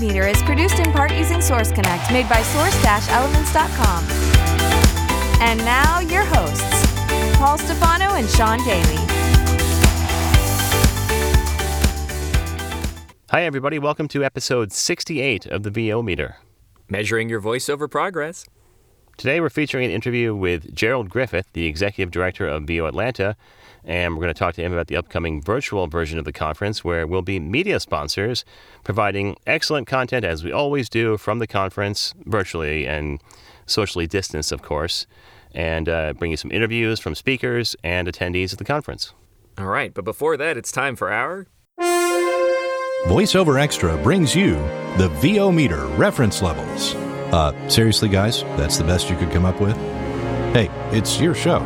The VO meter is produced in part using Source Connect, made by source-elements.com. And now your hosts, Paul Stefano and Sean Daly. Hi, everybody. Welcome to episode 68 of the VO Meter. Measuring your voiceover progress. Today, we're featuring an interview with Gerald Griffith, the executive director of VO Atlanta, and we're going to talk to him about the upcoming virtual version of the conference where we'll be media sponsors providing excellent content as we always do from the conference virtually and socially distanced, of course, and uh, bring you some interviews from speakers and attendees at the conference. All right, but before that, it's time for our. VoiceOver Extra brings you the VO meter reference levels. Uh, seriously, guys, that's the best you could come up with? Hey, it's your show.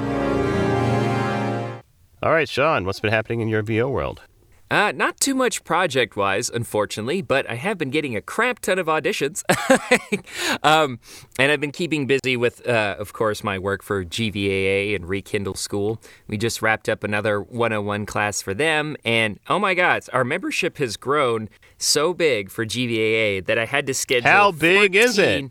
All right, Sean, what's been happening in your VO world? Uh, not too much project wise, unfortunately, but I have been getting a crap ton of auditions. um, and I've been keeping busy with, uh, of course, my work for GVAA and Rekindle School. We just wrapped up another 101 class for them. And oh my God, our membership has grown so big for GVAA that I had to schedule. How big 14 is it?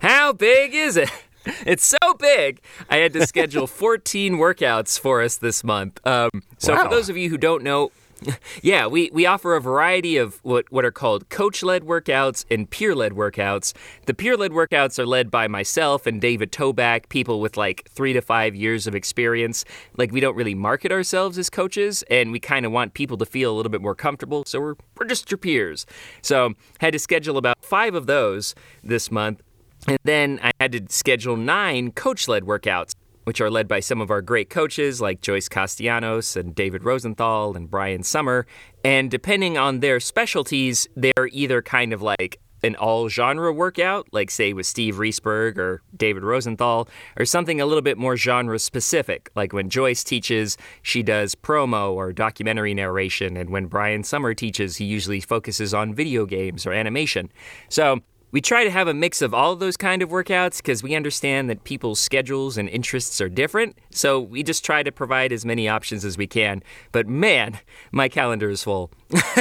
How big is it? It's so big. I had to schedule 14 workouts for us this month. Um, so, Wow. for those of you who don't know, yeah, we, we offer a variety of what, what are called coach led workouts and peer led workouts. The peer led workouts are led by myself and David Toback, people with like three to five years of experience. Like, we don't really market ourselves as coaches, and we kind of want people to feel a little bit more comfortable. So, we're, we're just your peers. So, had to schedule about five of those this month. And then I had to schedule nine coach led workouts, which are led by some of our great coaches like Joyce Castellanos and David Rosenthal and Brian Sommer. And depending on their specialties, they're either kind of like an all genre workout, like say with Steve Reesberg or David Rosenthal, or something a little bit more genre specific, like when Joyce teaches, she does promo or documentary narration, and when Brian Sommer teaches, he usually focuses on video games or animation. So we try to have a mix of all of those kind of workouts because we understand that people's schedules and interests are different. So we just try to provide as many options as we can. But man, my calendar is full.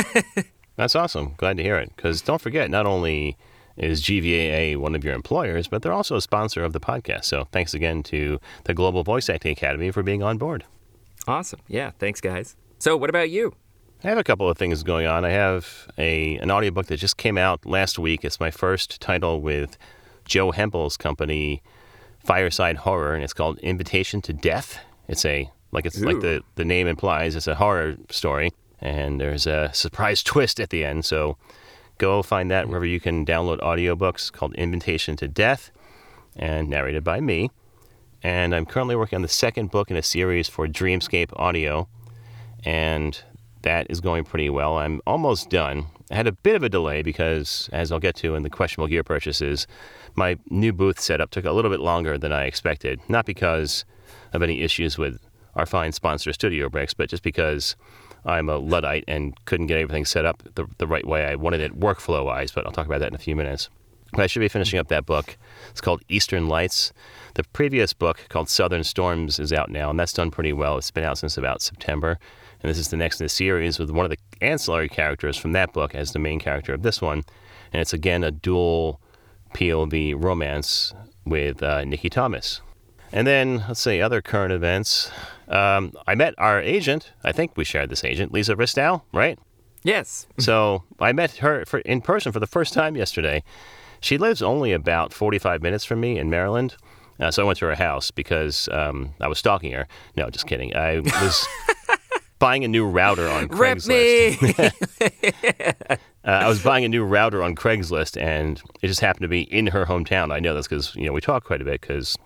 That's awesome. Glad to hear it. Because don't forget, not only is GVAA one of your employers, but they're also a sponsor of the podcast. So thanks again to the Global Voice Acting Academy for being on board. Awesome. Yeah, thanks, guys. So, what about you? I have a couple of things going on. I have a an audiobook that just came out last week. It's my first title with Joe Hempel's company, Fireside Horror, and it's called Invitation to Death. It's a like it's like the the name implies, it's a horror story, and there's a surprise twist at the end. So go find that wherever you can download audiobooks called Invitation to Death, and narrated by me. And I'm currently working on the second book in a series for Dreamscape Audio, and that is going pretty well. I'm almost done. I had a bit of a delay because, as I'll get to in the questionable gear purchases, my new booth setup took a little bit longer than I expected. Not because of any issues with our fine sponsor, Studio Bricks, but just because I'm a Luddite and couldn't get everything set up the, the right way I wanted it workflow wise, but I'll talk about that in a few minutes. But I should be finishing up that book. It's called Eastern Lights. The previous book, called Southern Storms, is out now, and that's done pretty well. It's been out since about September. And this is the next in the series with one of the ancillary characters from that book as the main character of this one. And it's again a dual POV romance with uh, Nikki Thomas. And then, let's say other current events. Um, I met our agent. I think we shared this agent, Lisa Ristow, right? Yes. So I met her for, in person for the first time yesterday. She lives only about 45 minutes from me in Maryland. Uh, so I went to her house because um, I was stalking her. No, just kidding. I was buying a new router on Rep Craigslist. me. Uh, I was buying a new router on Craigslist, and it just happened to be in her hometown. I know this because you know we talk quite a bit because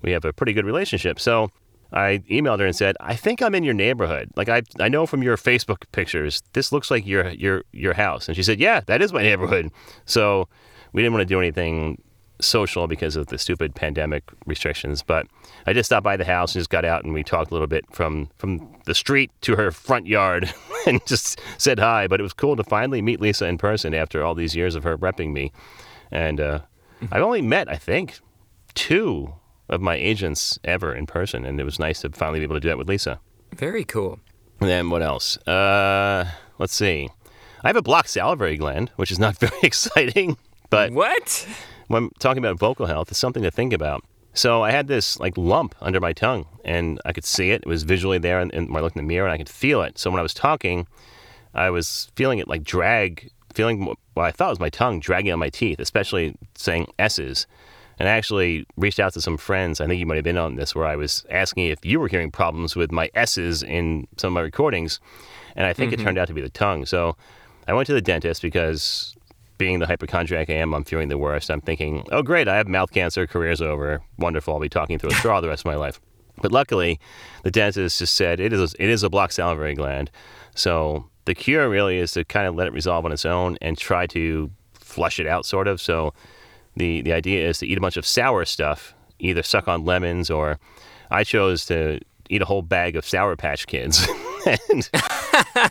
we have a pretty good relationship. So I emailed her and said, "I think I'm in your neighborhood. Like I, I know from your Facebook pictures, this looks like your your your house." And she said, "Yeah, that is my neighborhood." So we didn't want to do anything social because of the stupid pandemic restrictions. But I just stopped by the house and just got out and we talked a little bit from from the street to her front yard and just said hi. But it was cool to finally meet Lisa in person after all these years of her repping me. And uh, I've only met, I think, two of my agents ever in person, and it was nice to finally be able to do that with Lisa. Very cool. And then what else? Uh, let's see. I have a blocked salivary gland, which is not very exciting, but What? When I'm talking about vocal health, it's something to think about. So I had this like lump under my tongue, and I could see it. It was visually there, and, and when I looked in the mirror, and I could feel it. So when I was talking, I was feeling it like drag, feeling what I thought was my tongue dragging on my teeth, especially saying S's. And I actually reached out to some friends. I think you might have been on this, where I was asking if you were hearing problems with my S's in some of my recordings, and I think it mm-hmm. turned out to be the tongue. So I went to the dentist because being the hypochondriac I am, I'm fearing the worst. I'm thinking, oh, great, I have mouth cancer, career's over, wonderful, I'll be talking through a straw the rest of my life. But luckily, the dentist just said it is it is a blocked salivary gland. So the cure really is to kind of let it resolve on its own and try to flush it out, sort of. So the the idea is to eat a bunch of sour stuff, either suck on lemons or I chose to eat a whole bag of Sour Patch Kids, and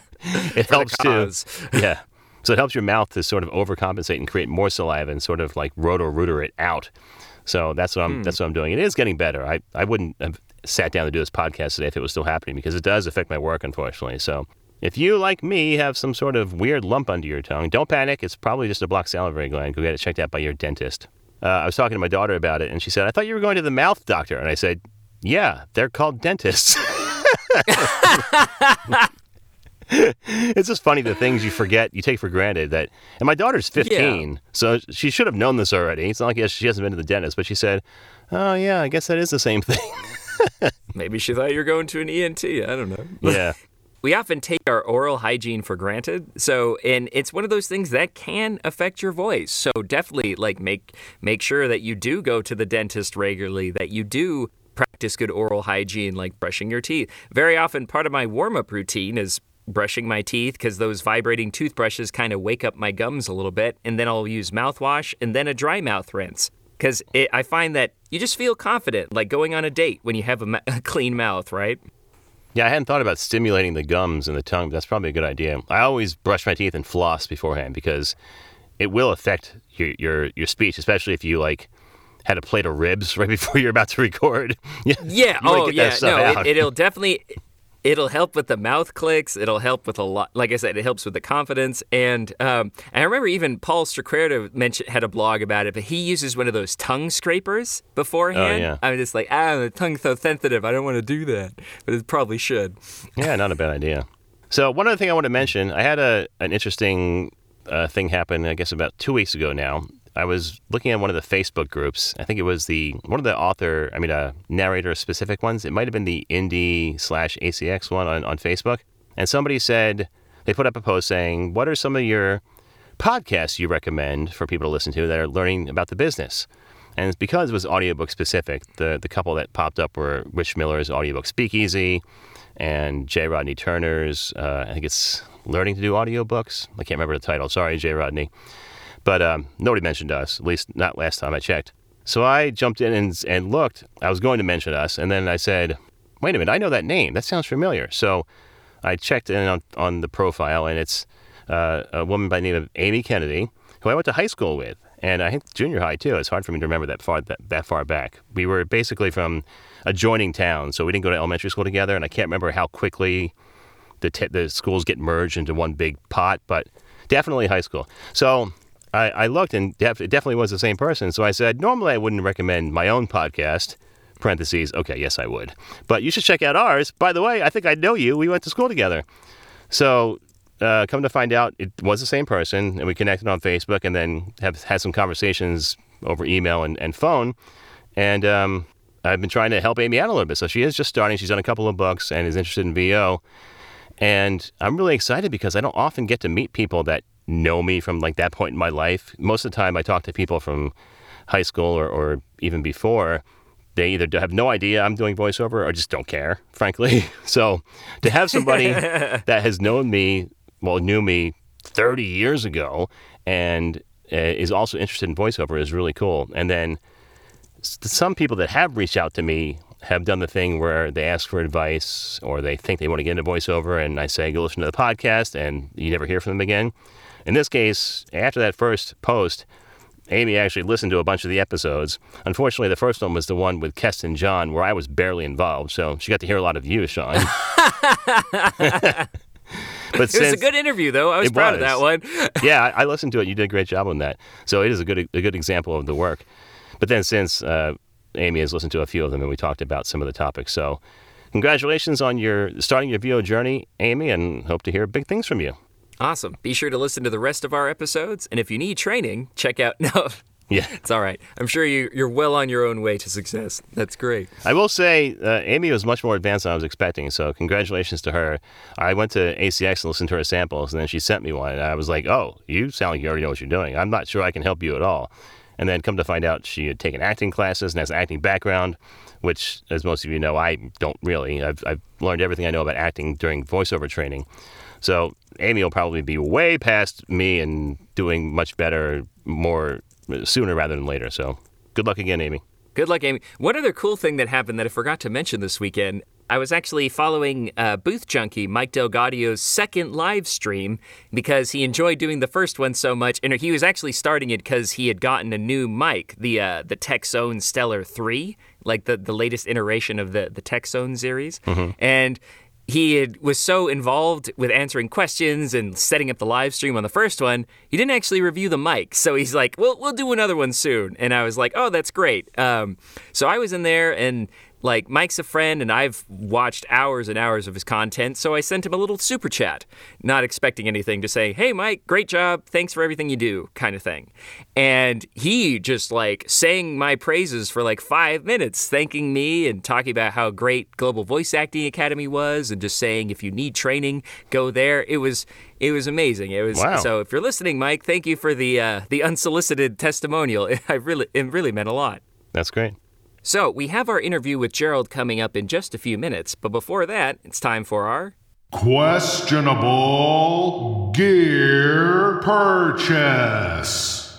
it helps to yeah. So it helps your mouth to sort of overcompensate and create more saliva and sort of like roto rooter it out. So that's what I'm that's what I'm doing. It is getting better. I, I wouldn't have sat down to do this podcast today if it was still happening because it does affect my work unfortunately. So if you like me have some sort of weird lump under your tongue, don't panic. It's probably just a blocked salivary gland. Go get it checked out by your dentist. Uh, I was talking to my daughter about it and she said, "I thought you were going to the mouth doctor." And I said, "Yeah, they're called dentists." it's just funny the things you forget, you take for granted. That, and my daughter's 15, so she should have known this already. It's not like she hasn't been to the dentist, but she said, "Oh yeah, I guess that is the same thing." Maybe she thought you were going to an ENT. I don't know. yeah, we often take our oral hygiene for granted. So, and it's one of those things that can affect your voice. So, definitely like make make sure that you do go to the dentist regularly, that you do practice good oral hygiene like brushing your teeth. Very often part of my warm-up routine is brushing my teeth because those vibrating toothbrushes kind of wake up my gums a little bit, and then I'll use mouthwash and then a dry mouth rinse. Because I find that you just feel confident, like going on a date when you have a, ma- a clean mouth, right? yeah. I hadn't thought about stimulating the gums and the tongue. But that's probably a good idea. I always brush my teeth and floss beforehand because it will affect your your, your speech, especially if you like had a plate of ribs right before you're about to record. Yeah, oh, yeah. No, out. it, it'll definitely. It'll help with the mouth clicks. It'll help with a lot. Like I said, it helps with the confidence. And um, and I remember even Paul Strikwerda mentioned had a blog about it, but he uses one of those tongue scrapers beforehand. Oh, yeah. I'm just like, ah, the tongue's so sensitive. I don't want to do that, but it probably should. Yeah, not a bad idea. So one other thing I want to mention, I had a an interesting uh, thing happen. I guess about two weeks ago now. I was looking at one of the Facebook groups. I think it was the one of the author, I mean, uh, narrator specific ones. It might have been the indie slash ACX one on, on Facebook. And somebody said they put up a post saying, "What are some of your podcasts you recommend for people to listen to that are learning about the business?" And it's because it was audiobook specific. The the couple that popped up were Rich Miller's audiobook Speakeasy and J. Rodney Turner's. Uh, I think it's Learning to Do Audiobooks. I can't remember the title. Sorry, J. Rodney. But um, nobody mentioned us, at least not last time I checked. So I jumped in and, and looked. I was going to mention us, and then I said, wait a minute, I know that name. That sounds familiar. So I checked in on, on the profile, and it's uh, a woman by the name of Amy Kennedy, who I went to high school with. And I think junior high too. It's hard for me to remember that far that, that far back. We were basically from adjoining towns, so we didn't go to elementary school together. And I can't remember how quickly the the schools get merged into one big pot, but definitely high school. So I, I looked, and def- it definitely was the same person. So I said, normally I wouldn't recommend my own podcast. Parentheses. Okay, yes, I would, but you should check out ours. By the way, I think I know you. We went to school together. So uh, come to find out, it was the same person, and we connected on Facebook, and then have had some conversations over email and, and phone. And um, I've been trying to help Amy out a little bit. So she is just starting. She's done a couple of books and is interested in VO. And I'm really excited because I don't often get to meet people that know me from like that point in my life. Most of the time, I talk to people from high school or, or even before. They either have no idea I'm doing voiceover or just don't care, frankly. So to have somebody that has known me, well, knew me 30 years ago and uh, is also interested in voiceover is really cool. And then some people that have reached out to me have done the thing where they ask for advice or they think they want to get into voiceover, and I say, go listen to the podcast, and you never hear from them again. In this case, after that first post, Amy actually listened to a bunch of the episodes. Unfortunately, the first one was the one with Keston John, where I was barely involved, so she got to hear a lot of you, Sean. but It was a good interview, though. I was proud of that one. yeah, I, I listened to it. You did a great job on that. So it is a good a good example of the work. But then since uh, Amy has listened to a few of them, and we talked about some of the topics, so congratulations on your starting your VO journey, Amy, and hope to hear big things from you. Awesome. Be sure to listen to the rest of our episodes. And if you need training, check out. No, Yeah, it's all right. I'm sure you, you're well on your own way to success. That's great. I will say uh, Amy was much more advanced than I was expecting. So congratulations to her. I went to ACX and listened to her samples, and then she sent me one, and I was like, "Oh, you sound like you already know what you're doing. I'm not sure I can help you at all." And then come to find out, she had taken acting classes and has an acting background, which, as most of you know, I don't really. I've, I've learned everything I know about acting during voiceover training. So Amy will probably be way past me and doing much better, more sooner rather than later. So good luck again, Amy. Good luck, Amy. One other cool thing that happened that I forgot to mention this weekend. I was actually following uh, Booth Junkie, Mike DelGaudio's second live stream because he enjoyed doing the first one so much, and he was actually starting it because he had gotten a new mic, the uh, the Tech Zone Stellar Three, like the, the latest iteration of the the Tech Zone series, and he had, was so involved with answering questions and setting up the live stream on the first one, he didn't actually review the mic. So he's like, "Well, we'll do another one soon." And I was like, "Oh, that's great." Um, so I was in there and. Like Mike's a friend, and I've watched hours and hours of his content, so I sent him a little super chat, not expecting anything to say, "Hey, Mike, great job, thanks for everything you do," kind of thing. And he just like sang my praises for like five minutes, thanking me and talking about how great Global Voice Acting Academy was, and just saying if you need training, go there. It was it was amazing. It was Wow. so. If you're listening, Mike, thank you for the uh, the unsolicited testimonial. I really it really meant a lot. That's great. So we have our interview with Gerald coming up in just a few minutes, but before that, it's time for our Questionable gear purchase.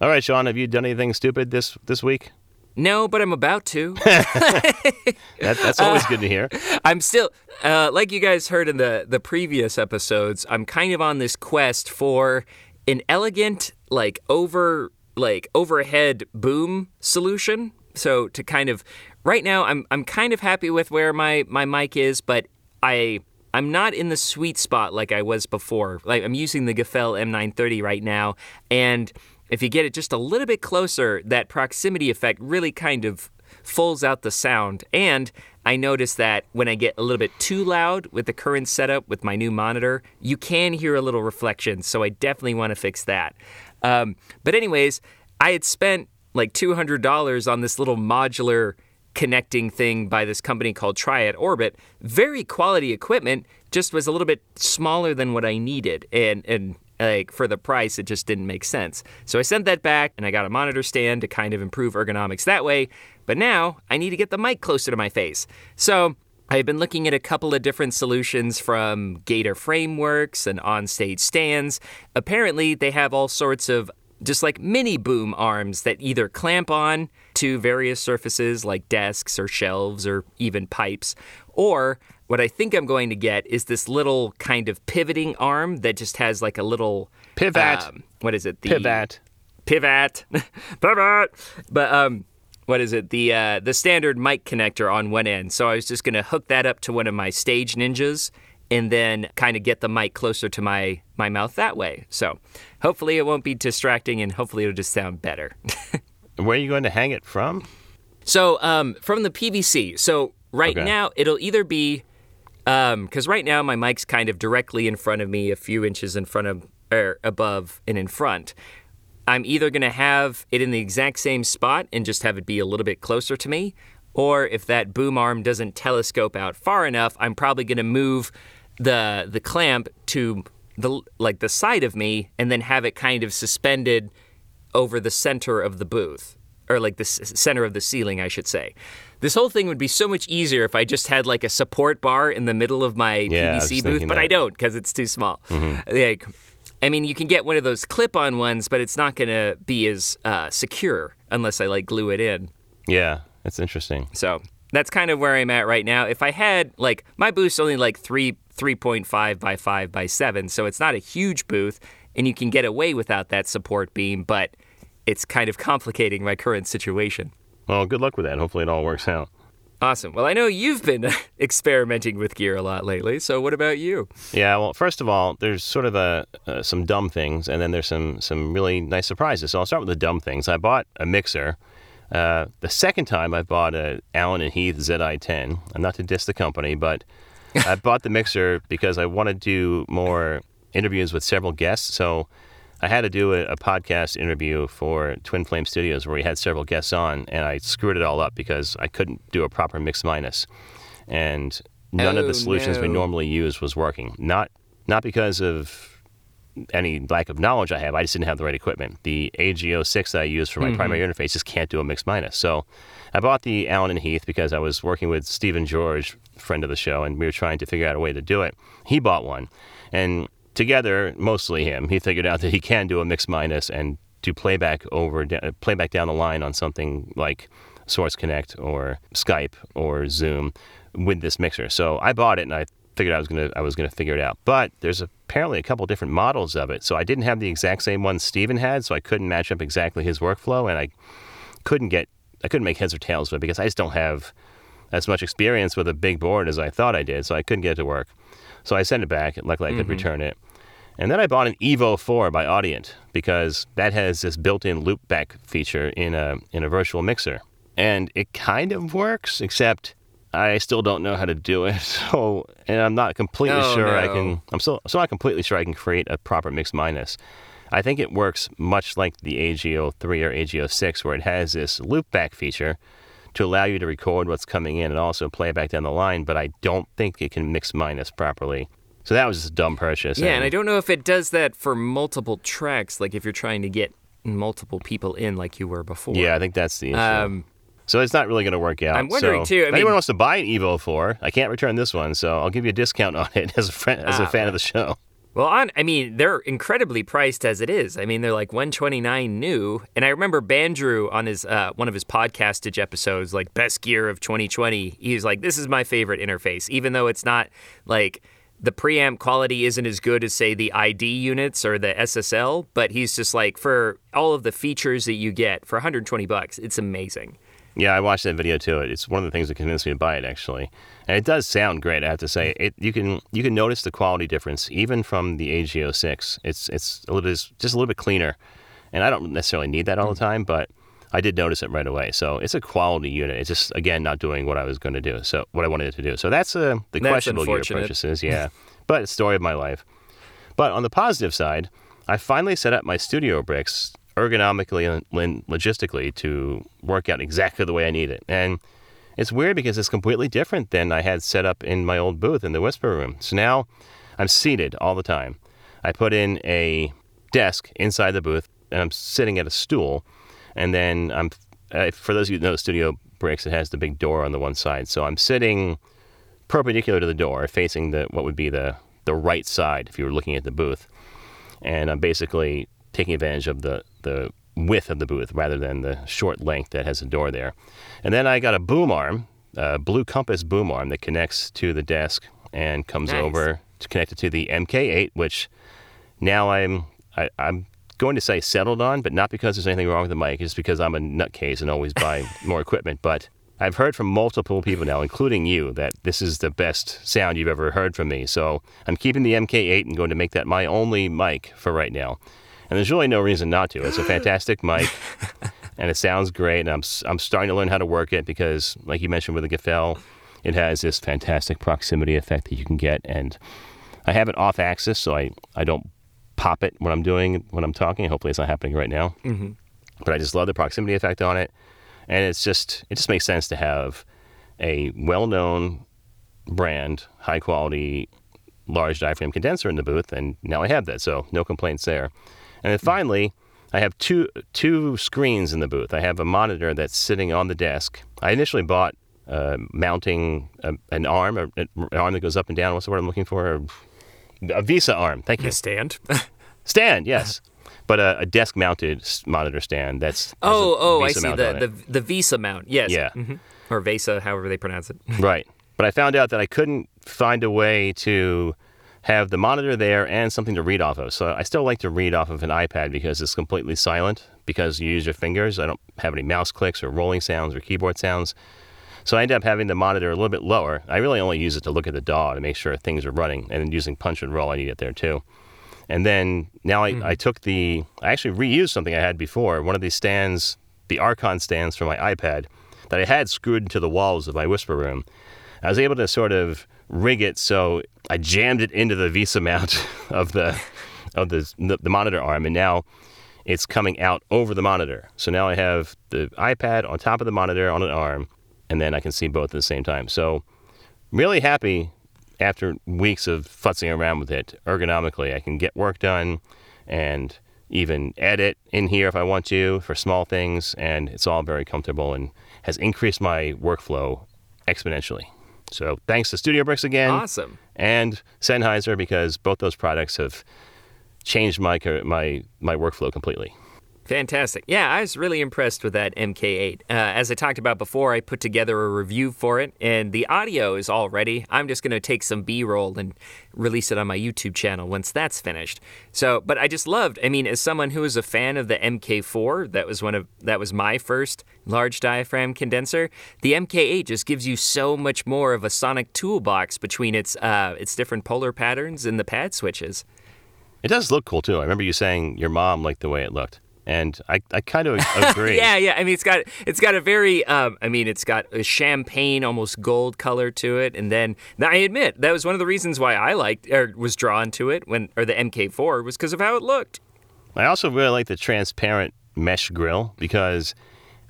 All right, Sean, have you done anything stupid this this week? no, but I'm about to. That, that's always good to hear. I'm still, uh, like you guys heard in the the previous episodes, I'm kind of on this quest for an elegant, like over, like overhead boom solution. So to kind of, right now, I'm I'm kind of happy with where my my mic is, but I. I'm not in the sweet spot like I was before. Like I'm using the Gefell M930 right now, and if you get it just a little bit closer, that proximity effect really kind of fulls out the sound. And I notice that when I get a little bit too loud with the current setup with my new monitor, you can hear a little reflection. So I definitely want to fix that. Um, but, anyways, I had spent like $200 on this little modular connecting thing by this company called Triad Orbit. Very quality equipment, just was a little bit smaller than what I needed. And, and like for the price, it just didn't make sense. So I sent that back and I got a monitor stand to kind of improve ergonomics that way. But now I need to get the mic closer to my face. So I've been looking at a couple of different solutions from Gator Frameworks and on-stage stands. Apparently, they have all sorts of just like mini boom arms that either clamp on to various surfaces like desks or shelves or even pipes, or what I think I'm going to get is this little kind of pivoting arm that just has like a little Pivot. um, what is it? The Pivot. pivot, pivot. But um, what is it? The uh, the standard mic connector on one end. So I was just gonna hook that up to one of my Stage Ninjas, and then kind of get the mic closer to my my mouth that way. So hopefully it won't be distracting, and hopefully it'll just sound better. Where are you going to hang it from? So um, from the PVC. So right Okay. now it'll either be because right now my mic's kind of directly in front of me, a few inches in front of or above and in front. I'm either going to have it in the exact same spot and just have it be a little bit closer to me, or if that boom arm doesn't telescope out far enough, I'm probably going to move the the clamp to the like the side of me and then have it kind of suspended over the center of the booth or like the s- center of the ceiling, I should say. This whole thing would be so much easier if I just had like a support bar in the middle of my Yeah, PVC booth, but I don't because it's too small. Like, I mean, you can get one of those clip-on ones, but it's not going to be as uh, secure unless I like glue it in. Yeah, it's interesting. So that's kind of where I'm at right now. If I had like my booth's only like three three point five by five by seven, so it's not a huge booth, and you can get away without that support beam, but it's kind of complicating my current situation. Well, good luck with that. Hopefully, it all works out. Awesome. Well, I know you've been experimenting with gear a lot lately, so what about you? Yeah, well, first of all, there's sort of a, uh, some dumb things, and then there's some some really nice surprises. So I'll start with the dumb things. I bought a mixer. Uh, the second time I bought a Allen and Heath ZI-10. I'm not to diss the company, but I bought the mixer because I wanted to do more interviews with several guests. So I had to do a, a, podcast interview for Twin Flame Studios where we had several guests on, and I screwed it all up because I couldn't do a proper mix minus, and none oh, of the solutions no. we normally use was working. Not not because of any lack of knowledge I have. I just didn't have the right equipment. The AG06 that I use for my mm-hmm. primary interface just can't do a mix minus. So I bought the Allen and Heath because I was working with Stephen George, friend of the show, and we were trying to figure out a way to do it. He bought one, and together, mostly him, he figured out that he can do a mix minus and do playback over uh, playback down the line on something like Source Connect or Skype or Zoom with this mixer. So I bought it and I figured I was gonna I was gonna figure it out. But there's apparently a couple different models of it. So I didn't have the exact same one Steven had, so I couldn't match up exactly his workflow and I couldn't get I couldn't make heads or tails of it because I just don't have as much experience with a big board as I thought I did, so I couldn't get it to work. So I sent it back. Luckily, I could mm-hmm. return it. And then I bought an Evo 4 by Audient because that has this built-in loopback feature in a in a virtual mixer. And it kind of works, except I still don't know how to do it. So, and I'm not completely oh, sure no. I can. I'm still still not completely sure I can create a proper mix minus. I think it works much like the AG03 or AG06, where it has this loopback feature to allow you to record what's coming in and also play it back down the line. But I don't think it can mix minus properly. So that was just a dumb purchase. Yeah, and, and I don't know if it does that for multiple tracks, like if you're trying to get multiple people in like you were before. Yeah, I think that's the issue. Um, so it's not really going to work out. I'm wondering so too. I if mean, anyone wants to buy an Evo 4, I can't return this one, so I'll give you a discount on it as a friend, as a Ah, fan of the show. Well, on I mean, they're incredibly priced as it is. I mean, they're like 129 new. And I remember Bandrew on his uh, one of his podcastage episodes, like best gear of 2020. He was like, "This is my favorite interface," even though it's not like the preamp quality isn't as good as say the ID units or the SSL. But he's just like, for all of the features that you get for 120 bucks, it's amazing. Yeah, I watched that video too. It's one of the things that convinced me to buy it actually, and it does sound great. I have to say, it you can you can notice the quality difference even from the AG06. It's it's a little just a little bit cleaner, and I don't necessarily need that all the time, but I did notice it right away. So it's a quality unit. It's just again not doing what I was going to do. So what I wanted it to do. So that's uh, the That's questionable purchases. Yeah, but story of my life. But on the positive side, I finally set up my studio bricks ergonomically and logistically to work out exactly the way I need it. And it's weird because it's completely different than I had set up in my old booth in the Whisper Room. So now I'm seated all the time. I put in a desk inside the booth and I'm sitting at a stool. And then I'm, uh, for those of you who know Studio Bricks, it has the big door on the one side. So I'm sitting perpendicular to the door, facing the what would be the, the right side if you were looking at the booth. And I'm basically taking advantage of the, the width of the booth rather than the short length that has a door there. And then I got a boom arm, a Blue Compass boom arm that connects to the desk and comes Nice. over to connect it to the MK8, which now I'm I, I'm going to say settled on, but not because there's anything wrong with the mic, just because I'm a nutcase and always buy more equipment. But I've heard from multiple people now, including you, that this is the best sound you've ever heard from me. So I'm keeping the MK8 and going to make that my only mic for right now. And there's really no reason not to. It's a fantastic mic, and it sounds great. And I'm I'm starting to learn how to work it because, like you mentioned with the Gefell, it has this fantastic proximity effect that you can get. And I have it off axis, so I, I don't pop it when I'm doing when I'm talking. Hopefully, it's not happening right now. Mm-hmm. But I just love the proximity effect on it, and it's just it just makes sense to have a well-known brand, high quality, large diaphragm condenser in the booth, and now I have that, so no complaints there. And then finally, I have two two screens in the booth. I have a monitor that's sitting on the desk. I initially bought uh, mounting a, an arm, a, an arm that goes up and down. What's the word I'm looking for? A, VESA arm. Thank you. A stand. Stand, yes. But a, a desk-mounted monitor stand. That's Oh, oh, I see the, the the VESA mount. Yes. Yeah. Mhm. Or VESA, however they pronounce it. Right. But I found out that I couldn't find a way to have the monitor there and something to read off of. So I still like to read off of an iPad because it's completely silent because you use your fingers. I don't have any mouse clicks or rolling sounds or keyboard sounds. So I end up having the monitor a little bit lower. I really only use it to look at the DAW to make sure things are running and then using punch and roll I need it there too. And then now I, I mm-hmm. took the, I actually reused something I had before. One of these stands, the Arkon stands for my iPad that I had screwed into the walls of my Whisper Room. I was able to sort of rig it so I jammed it into the VESA mount of the of the the monitor arm, and now it's coming out over the monitor. So now I have the iPad on top of the monitor on an arm, and then I can see both at the same time. So really happy after weeks of futzing around with it ergonomically. I can get work done and even edit in here if I want to for small things, and it's all very comfortable and has increased my workflow exponentially. So thanks to Studio Bricks again Awesome. and Sennheiser because both those products have changed my my my workflow completely. Fantastic. Yeah, I was really impressed with that MK8. Uh, as I talked about before, I put together a review for it, and the audio is all ready. I'm just going to take some B roll and release it on my YouTube channel once that's finished. So, but I just loved, I mean, as someone who was a fan of the MK4, that was one of, that was my first large diaphragm condenser, the MK8 just gives you so much more of a sonic toolbox between its, uh, its different polar patterns and the pad switches. It does look cool too. I remember you saying your mom liked the way it looked, and I, I kind of agree. Yeah, yeah. I mean, it's got it's got a very, um, I mean, it's got a champagne, almost gold color to it. And then, now I admit that was one of the reasons why I liked or was drawn to it when, or the MK4 was because of how it looked. I also really like the transparent mesh grill because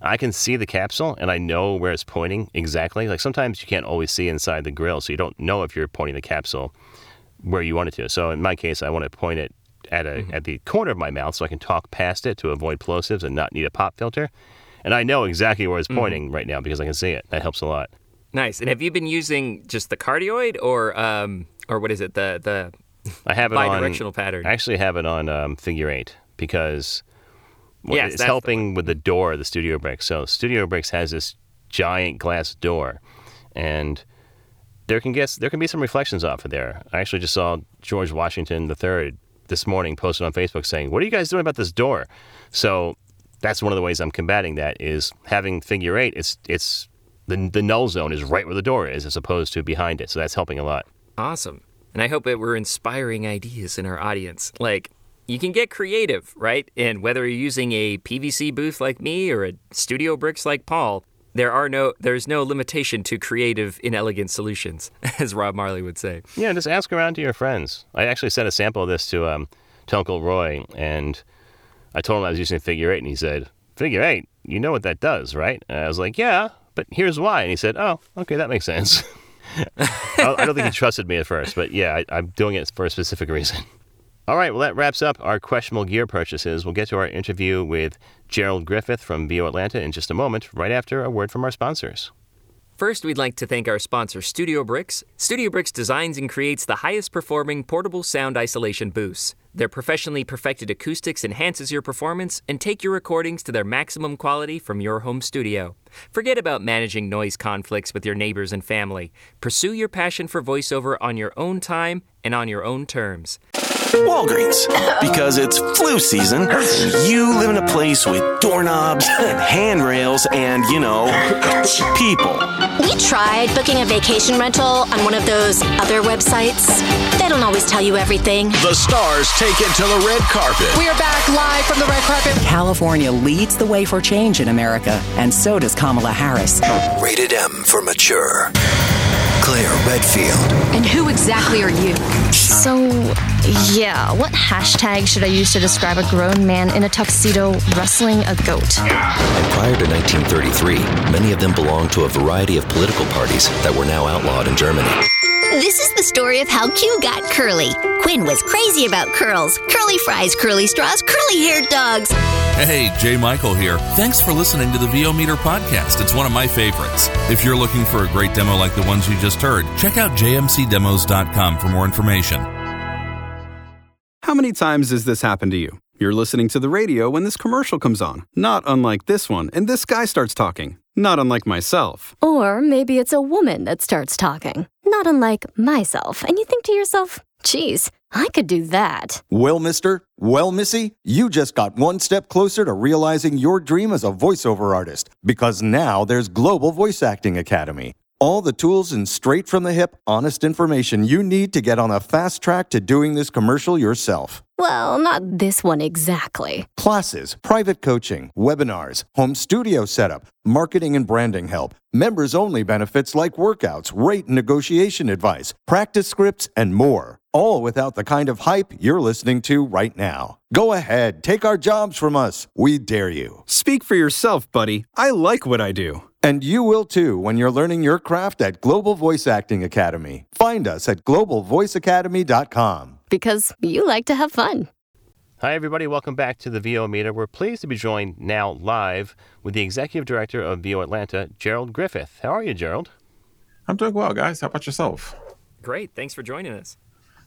I can see the capsule and I know where it's pointing exactly. Like sometimes you can't always see inside the grill, so you don't know if you're pointing the capsule where you want it to. So in my case, I want to point it at a at the corner of my mouth so I can talk past it to avoid plosives and not need a pop filter. And I know exactly where it's pointing right now because I can see it. That helps a lot. Nice. And have you been using just the cardioid or, um, or what is it, the the I have it on pattern? I actually have it on um, figure eight because well, Yes, it's that's the helping with the door of the Studio Bricks. So Studio Bricks has this giant glass door, and there can guess there can be some reflections off of there. I actually just saw George Washington III this morning posted on Facebook saying, "What are you guys doing about this door?" So that's one of the ways I'm combating that is having figure eight. It's it's the the null zone is right where the door is as opposed to behind it. So that's helping a lot. Awesome. And I hope that we're inspiring ideas in our audience. Like, you can get creative, right? And whether you're using a PVC booth like me or a Studio Bricks like Paul, there are no there's no limitation to creative, inelegant solutions, as Rob Marley would say. Yeah, just ask around to your friends. I actually sent a sample of this to um, to Uncle Roy, and I told him I was using figure eight, and he said, "Figure eight, you know what that does, right?" And I was like, "Yeah, but here's why." And he said, "Oh, okay, that makes sense." I don't think he trusted me at first, but yeah, I, I'm doing it for a specific reason. All right, well, that wraps up our questionable gear purchases. We'll get to our interview with Gerald Griffith from VO Atlanta in just a moment, right after a word from our sponsors. First, we'd like to thank our sponsor, Studio Bricks. Studio Bricks designs and creates the highest performing portable sound isolation booths. Their professionally perfected acoustics enhances your performance and take your recordings to their maximum quality from your home studio. Forget about managing noise conflicts with your neighbors and family. Pursue your passion for voiceover on your own time and on your own terms. Walgreens. Because it's flu season, you live in a place with doorknobs and handrails and, you know, people. We tried booking a vacation rental on one of those other websites. They don't always tell you everything. The stars take it to the red carpet. We are back live from the red carpet. California leads the way for change in America, and so does Kamala Harris. Rated M for mature. Claire Redfield. And who exactly are you? So, yeah, what hashtag should I use to describe a grown man in a tuxedo wrestling a goat? And prior to 1933, many of them belonged to a variety of political parties that were now outlawed in Germany. This is the story of how Q got curly. Quinn was crazy about curls. Curly fries, curly straws, curly haired dogs. Hey, J. Michael here. Thanks for listening to the VO Meter podcast. It's one of my favorites. If you're looking for a great demo like the ones you just heard, check out jmcdemos.com for more information. How many times has this happened to you? You're listening to the radio when this commercial comes on, not unlike this one, and this guy starts talking, not unlike myself. Or maybe it's a woman that starts talking, not unlike myself, and you think to yourself, geez, I could do that. Well, mister, well, missy, you just got one step closer to realizing your dream as a voiceover artist because now there's Global Voice Acting Academy. All the tools and straight from the hip, honest information you need to get on a fast track to doing this commercial yourself. Well, not this one exactly. Classes, private coaching, webinars, home studio setup, marketing and branding help, members only benefits like workouts, rate and negotiation advice, practice scripts, and more. All without the kind of hype you're listening to right now. Go ahead, take our jobs from us. We dare you. Speak for yourself, buddy. I like what I do. And you will too when you're learning your craft at Global Voice Acting Academy. Find us at globalvoiceacademy.com. Because you like to have fun. Hi, everybody. Welcome back to the VO Meter. We're pleased to be joined now live with the Executive Director of VO Atlanta, Gerald Griffith. How are you, Gerald? I'm doing well, guys. How about yourself? Great. Thanks for joining us.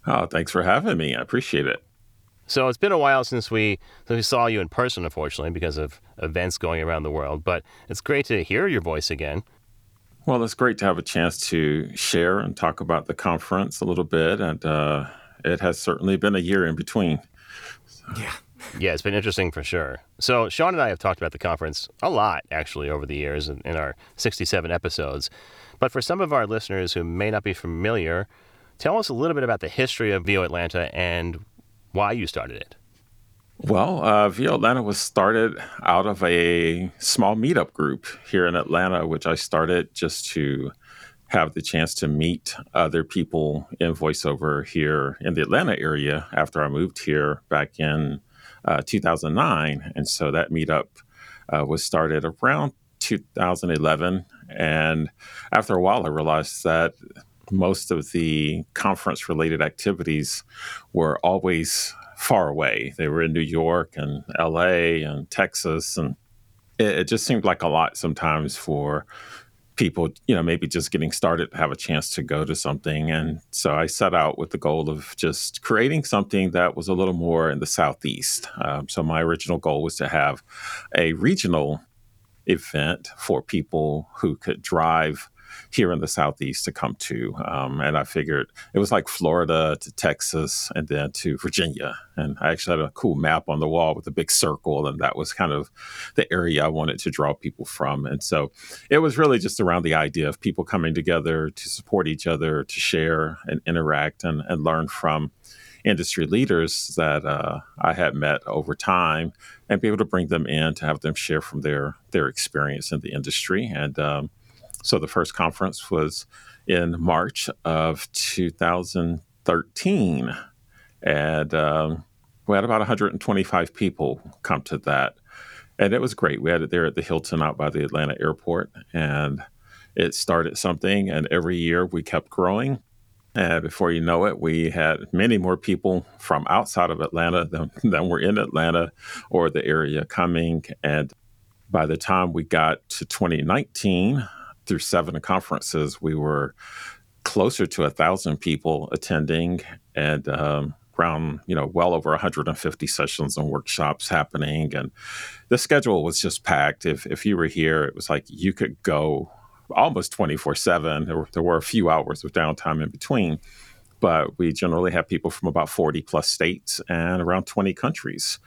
Oh, thanks for having me. I appreciate it. So it's been a while since we since we saw you in person, unfortunately, because of events going around the world. But it's great to hear your voice again. Well, it's great to have a chance to share and talk about the conference a little bit, and uh, it has certainly been a year in between. So. Yeah. Yeah, it's been interesting for sure. So, Sean and I have talked about the conference a lot, actually, over the years in, in our 67 episodes. But for some of our listeners who may not be familiar, tell us a little bit about the history of VO Atlanta and why you started it. Well, uh, VO Atlanta was started out of a small meetup group here in Atlanta, which I started just to have the chance to meet other people in voiceover here in the Atlanta area after I moved here back in uh, 2009. And so that meetup uh, was started around 2011. And after a while, I realized that most of the conference related activities were always far away. They were in New York and LA and Texas. And it, it just seemed like a lot sometimes for people, you know, maybe just getting started to have a chance to go to something. And so I set out with the goal of just creating something that was a little more in the Southeast. Um, so my original goal was to have a regional event for people who could drive here in the southeast to come to. Um, and I figured it was like Florida to Texas and then to Virginia. And I actually had a cool map on the wall with a big circle, and that was kind of the area I wanted to draw people from. And so it was really just around the idea of people coming together to support each other, to share and interact and, and learn from industry leaders that uh, I had met over time and be able to bring them in to have them share from their their experience in the industry. And um, so the first conference was in March of 2013. And um, we had about 125 people come to that. And it was great. We had it there at the Hilton out by the Atlanta airport. And it started something. And every year we kept growing. And before you know it, we had many more people from outside of Atlanta than, than were in Atlanta or the area coming. And by the time we got to 2019, through seven conferences, we were closer to a thousand people attending and um, around you know well over 150 sessions and workshops happening. And the schedule was just packed. If, if you were here it was like you could go almost 24 7 there were, there were a few hours of downtime in between but we generally have people from about 40 plus states and around 20 countries.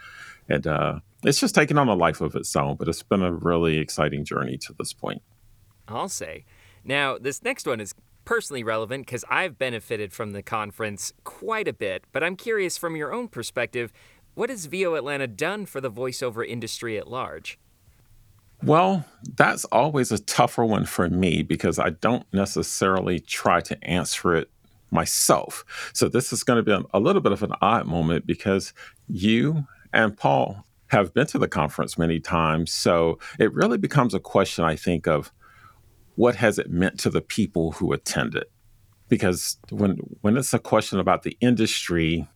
And uh, it's just taken on a life of its own but it's been a really exciting journey to this point I'll say. Now, this next one is personally relevant because I've benefited from the conference quite a bit, but I'm curious from your own perspective, what has VO Atlanta done for the voiceover industry at large? Well, that's always a tougher one for me because I don't necessarily try to answer it myself. So this is going to be a, little bit of an odd moment because you and Paul have been to the conference many times. So it really becomes a question, I think, of what has it meant to the people who attended? Because when when it's a question about the industry,